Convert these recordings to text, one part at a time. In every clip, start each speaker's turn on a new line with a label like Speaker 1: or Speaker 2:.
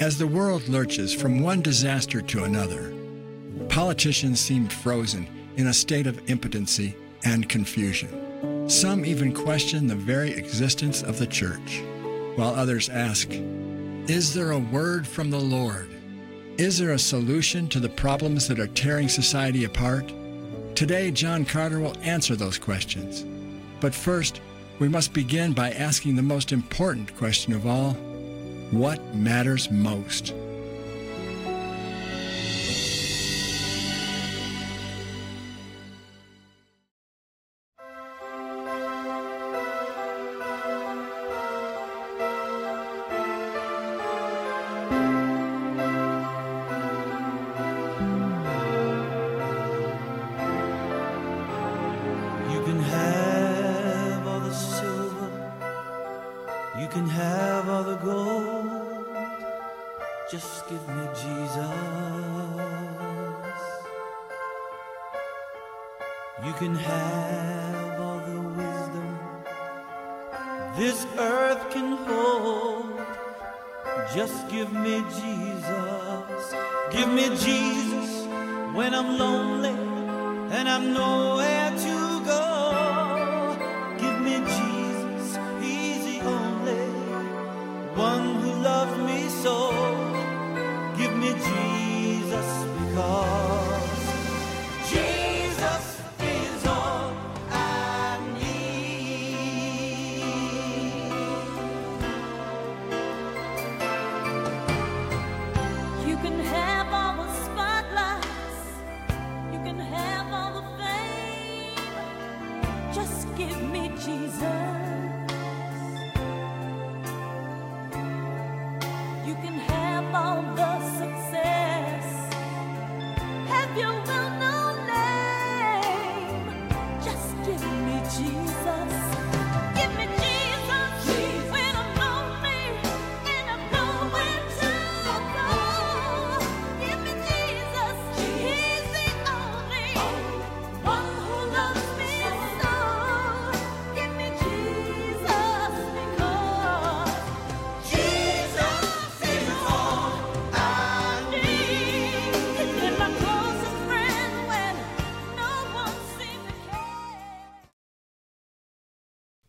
Speaker 1: As the world lurches from one disaster to another, politicians seem frozen in a state of impotency and confusion. Some even question the very existence of the church, while others ask, Is there a word from the Lord? Is there a solution to the problems that are tearing society apart? Today, John Carter will answer those questions. But first, we must begin by asking the most important question of all what matters most?
Speaker 2: You can have all the gold. Just give me Jesus. You can have all the wisdom this earth can hold. Just give me Jesus. Give me Jesus when I'm lonely and I'm nowhere to Jesus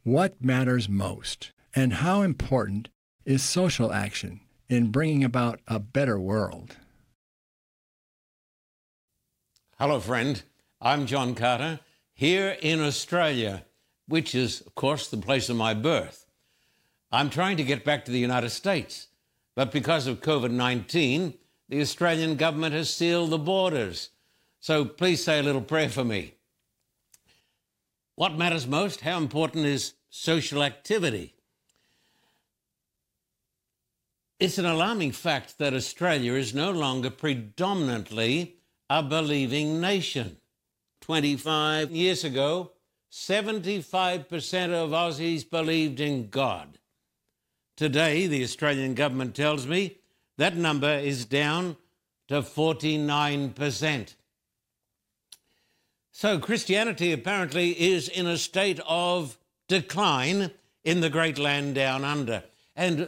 Speaker 1: What matters most? And how important is social action in bringing about a better world?
Speaker 3: Hello, friend. I'm John Carter, here in Australia, which is, of course, the place of my birth. I'm trying to get back to the United States, but because of COVID 19, the Australian government has sealed the borders. So please say a little prayer for me. What matters most? How important is social activity? It's an alarming fact that Australia is no longer predominantly a believing nation. 25 years ago, 75% of Aussies believed in God. Today, the Australian government tells me that number is down to 49%. So, Christianity apparently is in a state of decline in the great land down under. And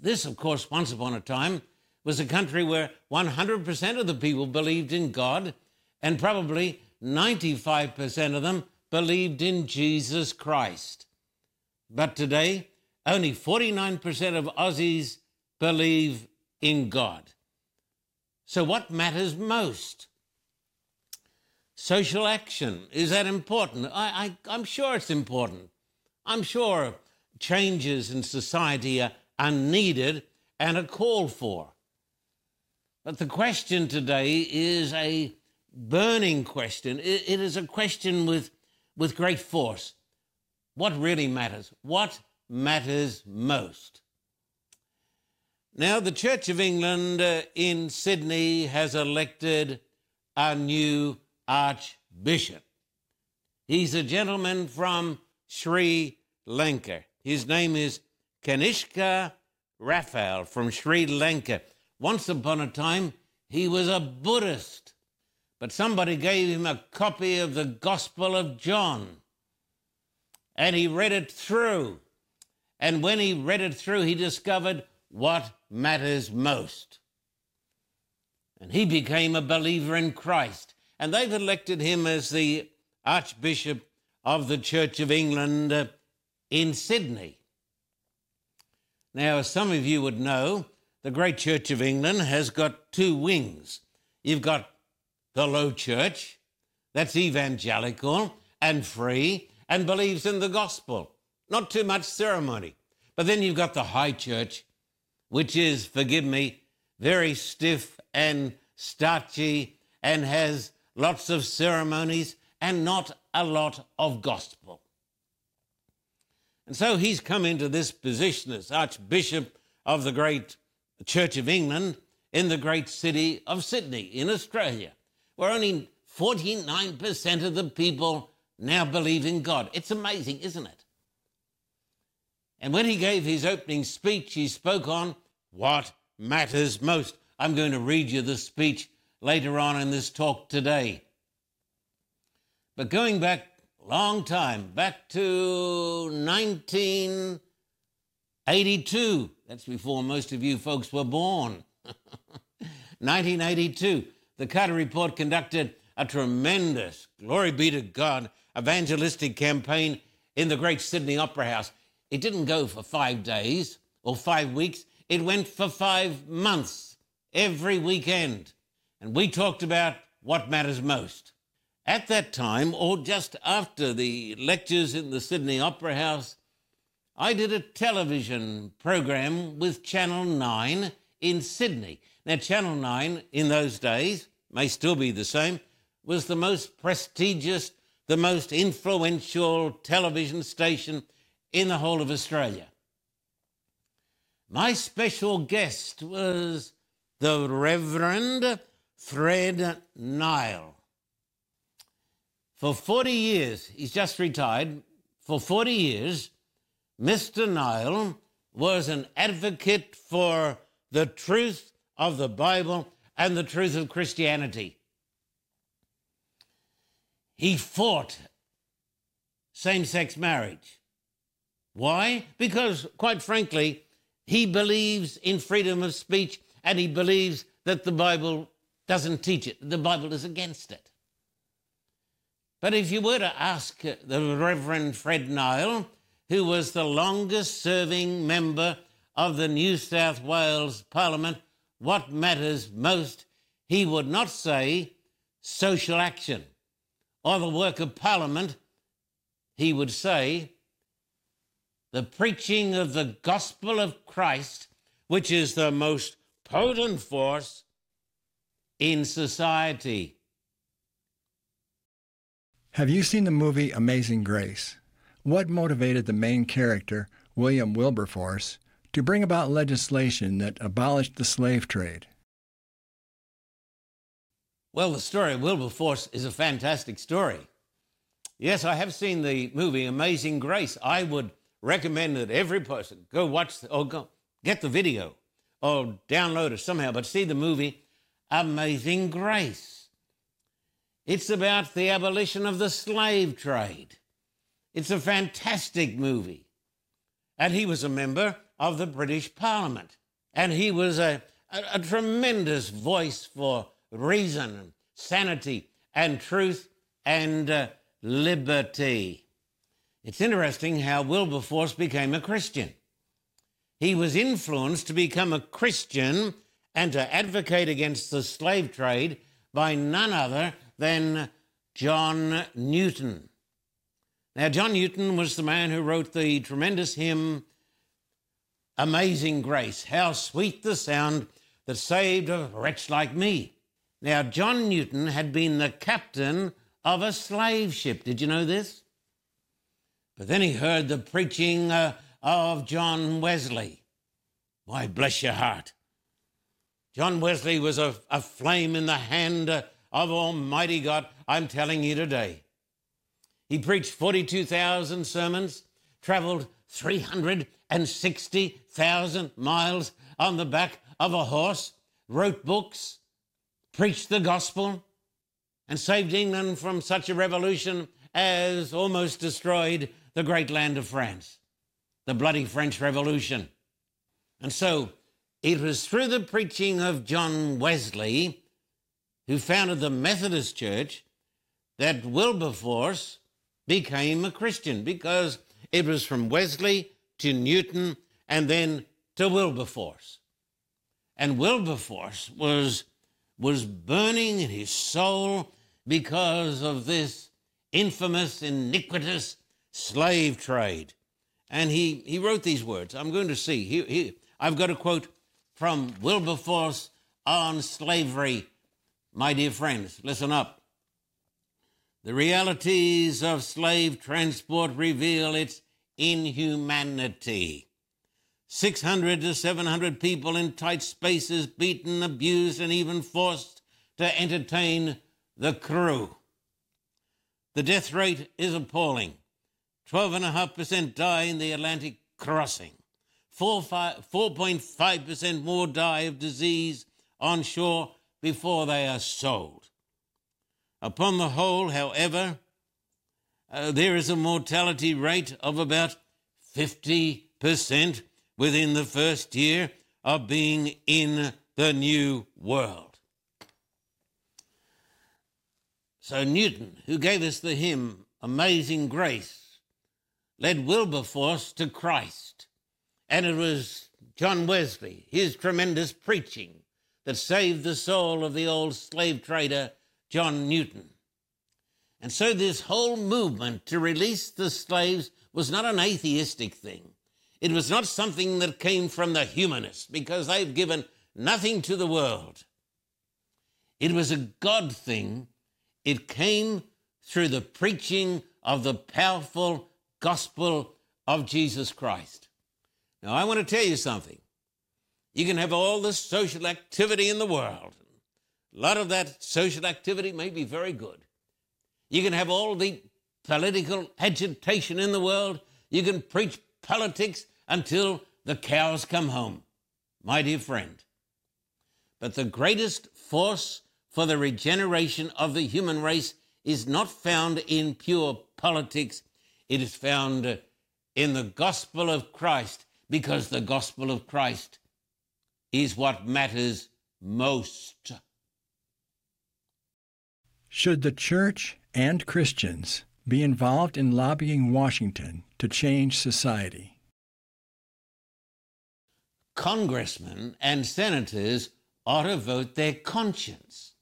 Speaker 3: this, of course, once upon a time was a country where 100% of the people believed in God, and probably 95% of them believed in Jesus Christ. But today, only 49% of Aussies believe in God. So, what matters most? Social action. Is that important? I, I, I'm sure it's important. I'm sure changes in society are, needed and are called for. But the question today is a burning question. It, it is a question with, with great force. What really matters? What matters most? Now, the Church of England uh, in Sydney has elected a new Archbishop. He's a gentleman from Sri Lanka. His name is Kanishka Raffel from Sri Lanka. Once upon a time, he was a Buddhist, but somebody gave him a copy of the Gospel of John and he read it through. And when he read it through, he discovered what matters most. And he became a believer in Christ. And they've elected him as the Archbishop of the Church of England uh, in Sydney. Now, as some of you would know, the great Church of England has got two wings. You've got the low church, that's evangelical and free and believes in the gospel. Not too much ceremony. But then you've got the high church, which is, forgive me, very stiff and starchy and has lots of ceremonies and not a lot of gospel. And so he's come into this position as Archbishop of the great Church of England in the great city of Sydney in Australia, where only 49% of the people now believe in God. It's amazing, isn't it? And when he gave his opening speech, he spoke on what matters most. I'm going to read you the speech later on in this talk today. But going back long time, back to 1982, that's before most of you folks were born. 1982, the Carter Report conducted a tremendous, glory be to God, evangelistic campaign in the great Sydney Opera House. It didn't go for five days or five weeks, it went for five months, every weekend. And we talked about what matters most. At that time, or just after the lectures in the Sydney Opera House, I did a television program with Channel 9 in Sydney. Now, Channel 9 in those days, may still be the same, was the most prestigious, the most influential television station in the whole of Australia. My special guest was the Reverend Fred Nile. For 40 years, he's just retired, for 40 years, Mr. Nile was an advocate for the truth of the Bible and the truth of Christianity. He fought same sex marriage. Why? Because, quite frankly, he believes in freedom of speech and he believes that the Bible doesn't teach it, the Bible is against it. But if you were to ask the Reverend Fred Nile, who was the longest serving member of the New South Wales Parliament, what matters most, he would not say social action or the work of Parliament. He would say the preaching of the gospel of Christ, which is the most potent force in society.
Speaker 1: Have you seen the movie Amazing Grace? What motivated the main character, William Wilberforce, to bring about legislation that abolished the slave trade?
Speaker 3: Well, the story of Wilberforce is a fantastic story. Yes, I have seen the movie Amazing Grace. I would recommend that every person go watch the, or go get the video or download it somehow, but see the movie Amazing Grace. It's about the abolition of the slave trade. It's a fantastic movie. And he was a member of the British Parliament. And he was a, a, a tremendous voice for reason sanity and truth and uh, liberty. It's interesting how Wilberforce became a Christian. He was influenced to become a Christian and to advocate against the slave trade by none other than John Newton. Now, John Newton was the man who wrote the tremendous hymn, Amazing Grace. How sweet the sound that saved a wretch like me. Now, John Newton had been the captain of a slave ship. Did you know this? But then he heard the preaching uh, of John Wesley. Why, bless your heart. John Wesley was a, a flame in the hand uh, of Almighty God. I'm telling you today. He preached 42,000 sermons, traveled 360,000 miles on the back of a horse, wrote books, preached the gospel, and saved England from such a revolution as almost destroyed the great land of France, the bloody French Revolution. And so it was through the preaching of John Wesley, who founded the Methodist Church, that Wilberforce became a Christian because it was from Wesley to Newton and then to Wilberforce. And Wilberforce was, was burning in his soul because of this infamous, iniquitous slave trade. And he, he wrote these words. I'm going to see. He, he, I've got a quote from Wilberforce on slavery. My dear friends, listen up. The realities of slave transport reveal its inhumanity. 600 to 700 people in tight spaces, beaten, abused, and even forced to entertain the crew. The death rate is appalling. 12.5% die in the Atlantic crossing. 4.5% more die of disease on shore before they are sold. Upon the whole, however, uh, there is a mortality rate of about 50% within the first year of being in the new world. So, Newton, who gave us the hymn Amazing Grace, led Wilberforce to Christ. And it was John Wesley, his tremendous preaching, that saved the soul of the old slave trader, John Newton. And so, this whole movement to release the slaves was not an atheistic thing. It was not something that came from the humanists because they've given nothing to the world. It was a God thing. It came through the preaching of the powerful gospel of Jesus Christ. Now, I want to tell you something. You can have all the social activity in the world. A lot of that social activity may be very good. You can have all the political agitation in the world. You can preach politics until the cows come home, my dear friend. But the greatest force for the regeneration of the human race is not found in pure politics, it is found in the gospel of Christ, because the gospel of Christ is what matters most.
Speaker 1: Should the church and Christians be involved in lobbying Washington to change society?
Speaker 3: Congressmen and senators ought to vote their conscience.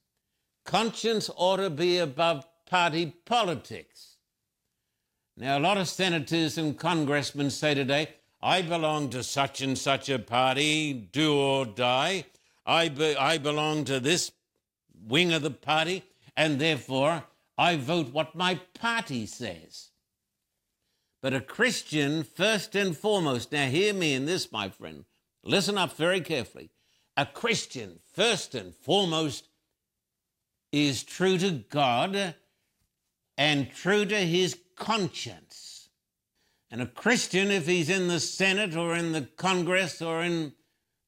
Speaker 3: Conscience ought to be above party politics. Now, a lot of senators and congressmen say today, I belong to such and such a party, do or die. I, be, I belong to this wing of the party, and therefore I vote what my party says. But a Christian, first and foremost, now hear me in this, my friend, listen up very carefully. A Christian, first and foremost, is true to God and true to his conscience. And a Christian, if he's in the Senate or in the Congress or in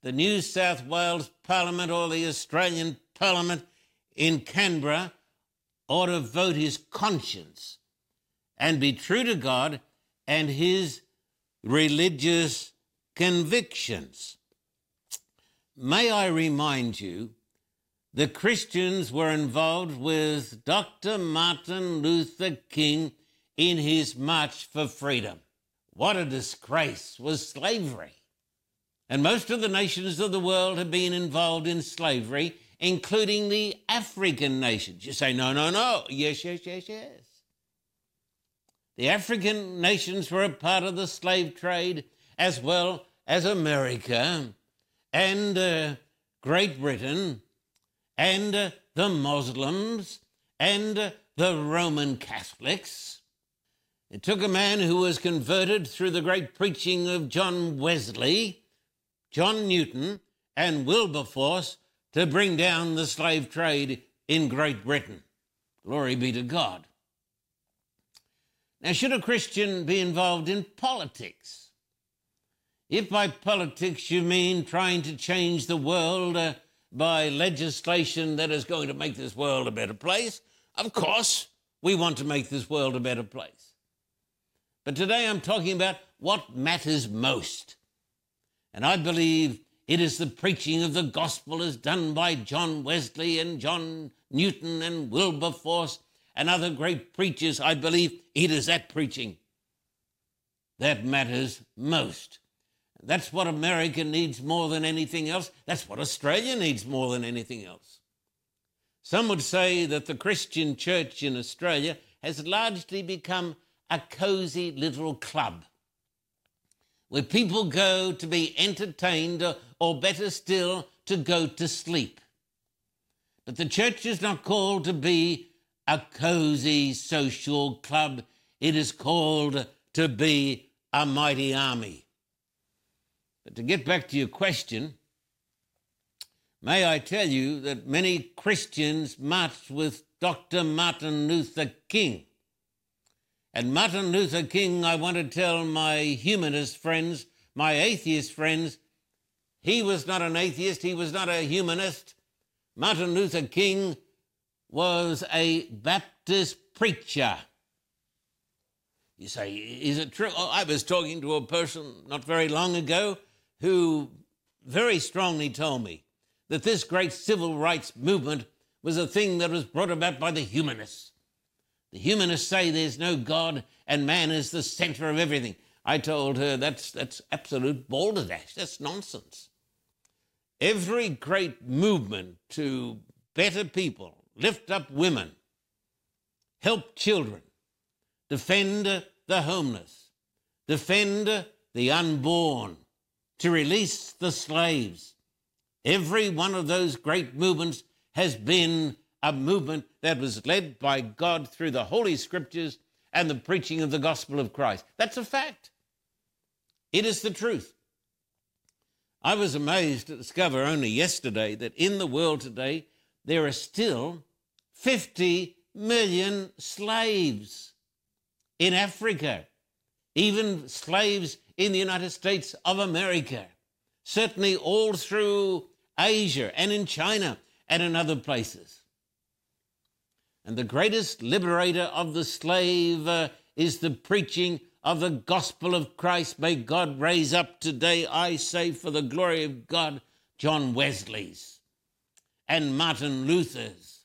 Speaker 3: the New South Wales Parliament or the Australian Parliament in Canberra, ought to vote his conscience and be true to God and his religious convictions. May I remind you, the Christians were involved with Dr. Martin Luther King in his march for freedom. What a disgrace was slavery. And most of the nations of the world have been involved in slavery including the African nations. You say, no, no, no. Yes, yes, yes, yes. The African nations were a part of the slave trade as well as America and uh, Great Britain and uh, the Muslims and uh, the Roman Catholics. It took a man who was converted through the great preaching of John Wesley, John Newton, and Wilberforce to bring down the slave trade in Great Britain. Glory be to God. Now, should a Christian be involved in politics? If by politics you mean trying to change the world uh, by legislation that is going to make this world a better place, of course, we want to make this world a better place. But today I'm talking about what matters most. And I believe it is the preaching of the gospel as done by John Wesley and John Newton and Wilberforce and other great preachers. I believe it is that preaching that matters most. That's what America needs more than anything else. That's what Australia needs more than anything else. Some would say that the Christian church in Australia has largely become a cozy little club where people go to be entertained or, better still, to go to sleep. But the church is not called to be a cozy social club, it is called to be a mighty army. But to get back to your question, may I tell you that many Christians marched with Dr. Martin Luther King. And Martin Luther King, I want to tell my humanist friends, my atheist friends, he was not an atheist, he was not a humanist. Martin Luther King was a Baptist preacher. You say, is it true? Oh, I was talking to a person not very long ago who very strongly told me that this great civil rights movement was a thing that was brought about by the humanists. The humanists say there's no God and man is the center of everything. I told her that's, that's absolute balderdash. That's nonsense. Every great movement to better people, lift up women, help children, defend the homeless, defend the unborn, to release the slaves. Every one of those great movements has been a movement that was led by God through the Holy Scriptures and the preaching of the gospel of Christ. That's a fact. It is the truth. I was amazed to discover only yesterday that in the world today there are still 50 million slaves in Africa, even slaves in the United States of America, certainly all through Asia and in China and in other places. And the greatest liberator of the slave uh, is the preaching of the gospel of Christ. May God raise up today, I say, for the glory of God, John Wesley's and Martin Luther's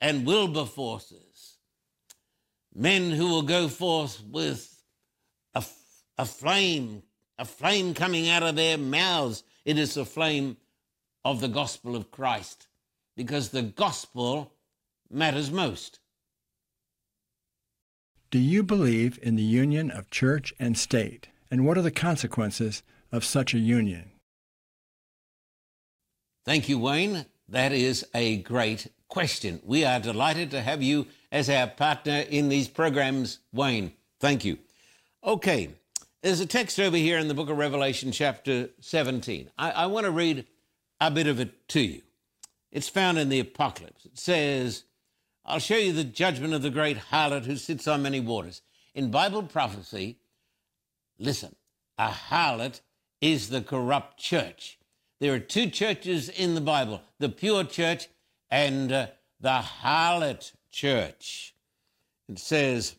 Speaker 3: and Wilberforce's, men who will go forth with a flame, a flame coming out of their mouths. It is the flame of the gospel of Christ because the gospel matters most.
Speaker 1: Do you believe in the union of church and state? And what are the consequences of such a union?
Speaker 3: Thank you, Wayne. That is a great question. We are delighted to have you as our partner in these programs, Wayne. Thank you. Okay, there's a text over here in the book of Revelation, chapter 17. I, I want to read a bit of it to you. It's found in the Apocalypse. It says, I'll show you the judgment of the great harlot who sits on many waters. In Bible prophecy, listen, a harlot is the corrupt church. There are two churches in the Bible the pure church and uh, the harlot church. It says,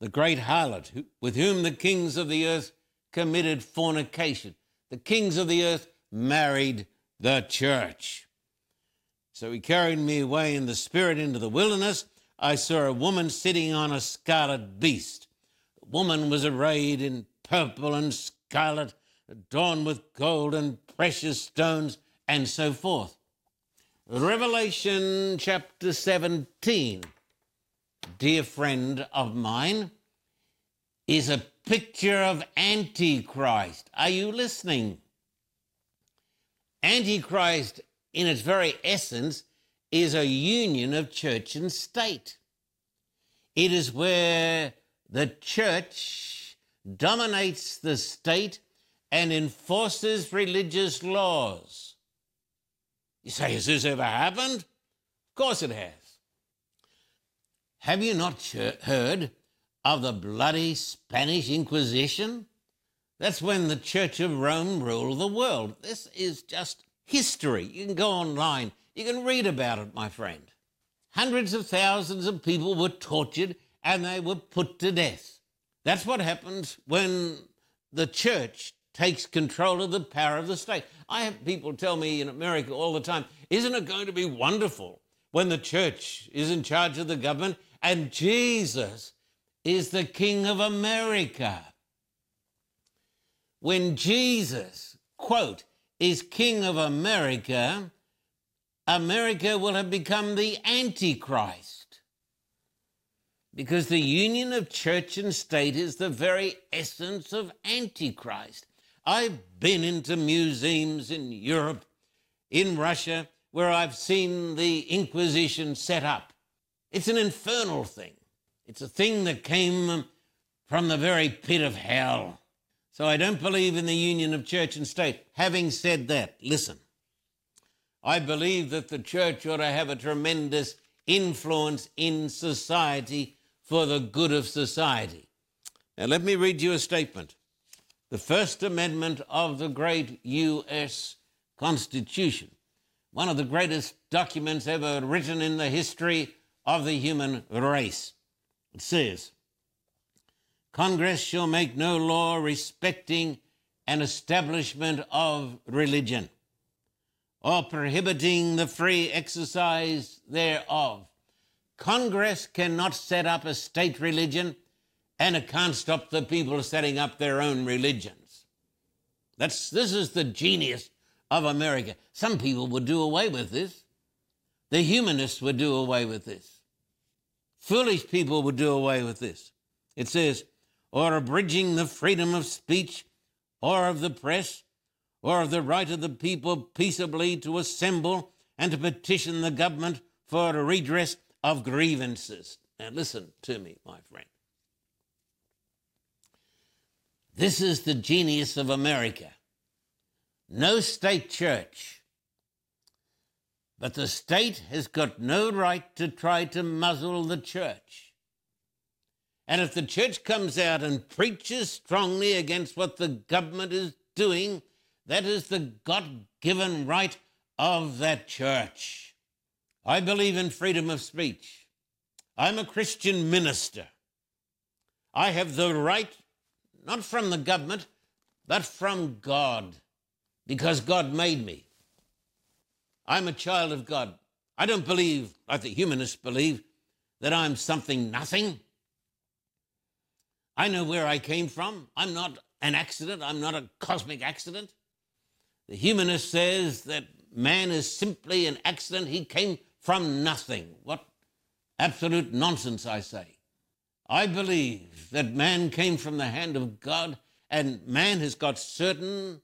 Speaker 3: the great harlot, with whom the kings of the earth committed fornication. The kings of the earth married the church. So he carried me away in the spirit into the wilderness. I saw a woman sitting on a scarlet beast. The woman was arrayed in purple and scarlet, adorned with gold and precious stones, and so forth. Revelation chapter 17 dear friend of mine, is a picture of Antichrist. Are you listening? Antichrist, in its very essence, is a union of church and state. It is where the church dominates the state and enforces religious laws. You say, has this ever happened? Of course it has. Have you not heard of the bloody Spanish Inquisition? That's when the Church of Rome ruled the world. This is just history. You can go online, you can read about it, my friend. Hundreds of thousands of people were tortured and they were put to death. That's what happens when the church takes control of the power of the state. I have people tell me in America all the time, isn't it going to be wonderful when the church is in charge of the government and Jesus is the King of America? When Jesus, quote, is King of America, America will have become the Antichrist. Because the union of church and state is the very essence of Antichrist. I've been into museums in Europe, in Russia, where I've seen the Inquisition set up. It's an infernal thing. It's a thing that came from the very pit of hell. So I don't believe in the union of church and state. Having said that, listen. I believe that the church ought to have a tremendous influence in society for the good of society. Now, let me read you a statement. The First Amendment of the great U.S. Constitution, one of the greatest documents ever written in the history of the human race. It says, Congress shall make no law respecting an establishment of religion or prohibiting the free exercise thereof. Congress cannot set up a state religion and it can't stop the people setting up their own religions. That's, this is the genius of America. Some people would do away with this. The humanists would do away with this. Foolish people would do away with this. It says, or abridging the freedom of speech or of the press or of the right of the people peaceably to assemble and to petition the government for a redress of grievances. Now, listen to me, my friend. This is the genius of America. No state church. But the state has got no right to try to muzzle the church. And if the church comes out and preaches strongly against what the government is doing, that is the God given right of that church. I believe in freedom of speech. I'm a Christian minister. I have the right, not from the government, but from God, because God made me. I'm a child of God. I don't believe, like the humanists believe, that I'm something nothing. I know where I came from. I'm not an accident. I'm not a cosmic accident. The humanist says that man is simply an accident. He came from nothing. What absolute nonsense, I say. I believe that man came from the hand of God and man has got certain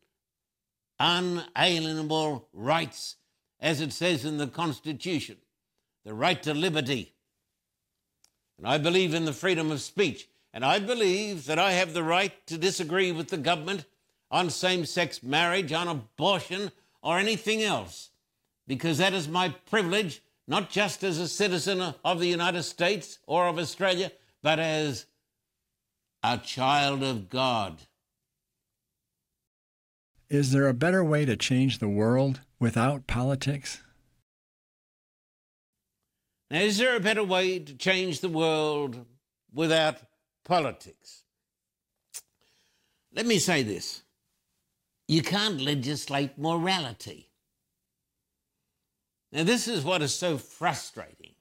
Speaker 3: unalienable rights, as it says in the Constitution the right to liberty. And I believe in the freedom of speech. And I believe that I have the right to disagree with the government on same sex marriage, on abortion, or anything else, because that is my privilege, not just as a citizen of the United States or of Australia, but as a child of God.
Speaker 1: Is there a better way to change the world without politics?
Speaker 3: Now, is there a better way to change the world without politics? Let me say this you can't legislate morality. Now, this is what is so frustrating.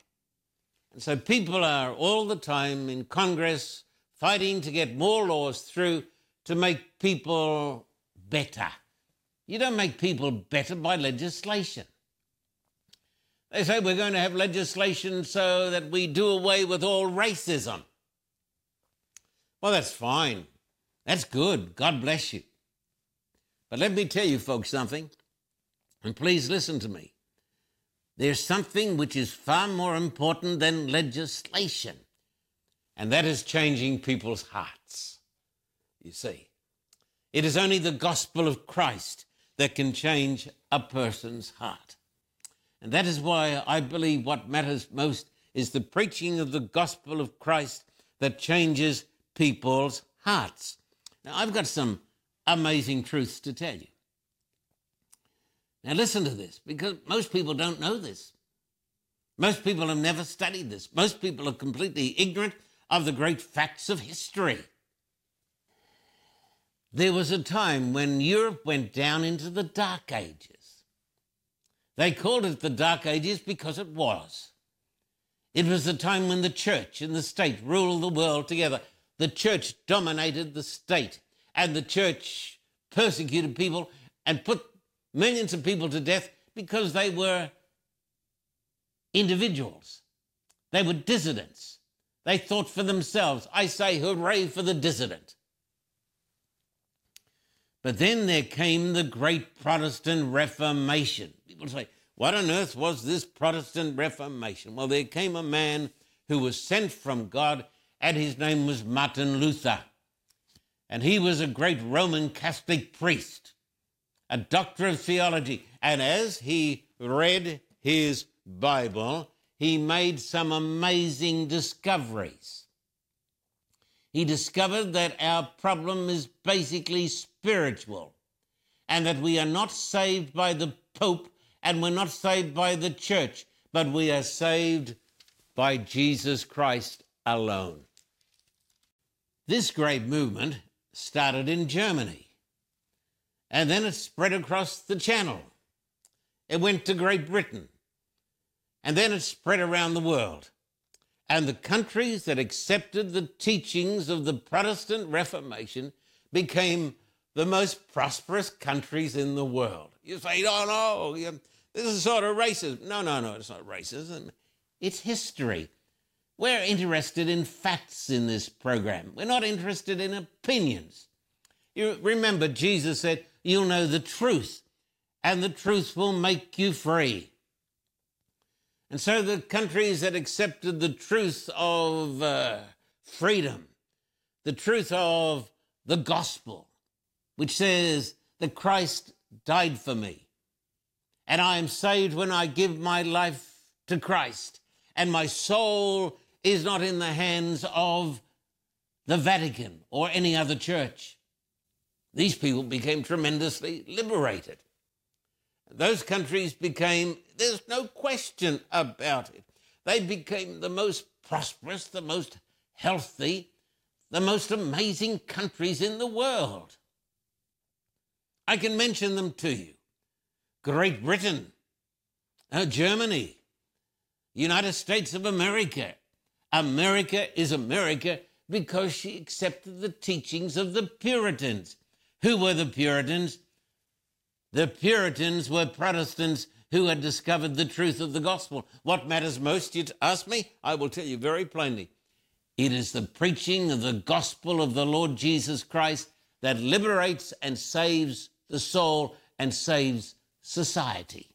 Speaker 3: And so people are all the time in Congress fighting to get more laws through to make people better. You don't make people better by legislation. They say we're going to have legislation so that we do away with all racism. Well, that's fine. That's good. God bless you. But let me tell you, folks, something, and please listen to me. There's something which is far more important than legislation, and that is changing people's hearts. You see, it is only the gospel of Christ that can change a person's heart. And that is why I believe what matters most is the preaching of the gospel of Christ that changes people's hearts. Now, I've got some amazing truths to tell you. Now, listen to this because most people don't know this. Most people have never studied this. Most people are completely ignorant of the great facts of history. there was a time when Europe went down into the Dark Ages. They called it the Dark Ages because it was. It was the time when the church and the state ruled the world together. The church dominated the state, and the church persecuted people and put millions of people to death because they were individuals. They were dissidents. They thought for themselves. I say, hooray for the dissident. But then there came the great Protestant Reformation. People say, what on earth was this Protestant Reformation? Well, there came a man who was sent from God, and his name was Martin Luther. And he was a great Roman Catholic priest, a doctor of theology. And as he read his Bible, he made some amazing discoveries. He discovered that our problem is basically spiritual and that we are not saved by the Pope and we're not saved by the church, but we are saved by Jesus Christ alone. This great movement started in Germany and then it spread across the Channel. It went to Great Britain and then it spread around the world. And the countries that accepted the teachings of the Protestant Reformation became the most prosperous countries in the world. You say, oh no, this is sort of racism. No, no, no, it's not racism. It's history. We're interested in facts in this program. We're not interested in opinions. You remember, Jesus said, You'll know the truth, and the truth will make you free. And so the countries that accepted the truth of uh, freedom, the truth of the gospel, which says that Christ died for me, and I am saved when I give my life to Christ. And my soul is not in the hands of the Vatican or any other church. These people became tremendously liberated. Those countries became, there's no question about it, they became the most prosperous, the most healthy, the most amazing countries in the world. I can mention them to you. Great Britain, uh, Germany, United States of America. America is America because she accepted the teachings of the Puritans. Who were the Puritans? The Puritans were Protestants who had discovered the truth of the gospel. What matters most, you ask me? I will tell you very plainly. It is the preaching of the gospel of the Lord Jesus Christ that liberates and saves the soul and saves society.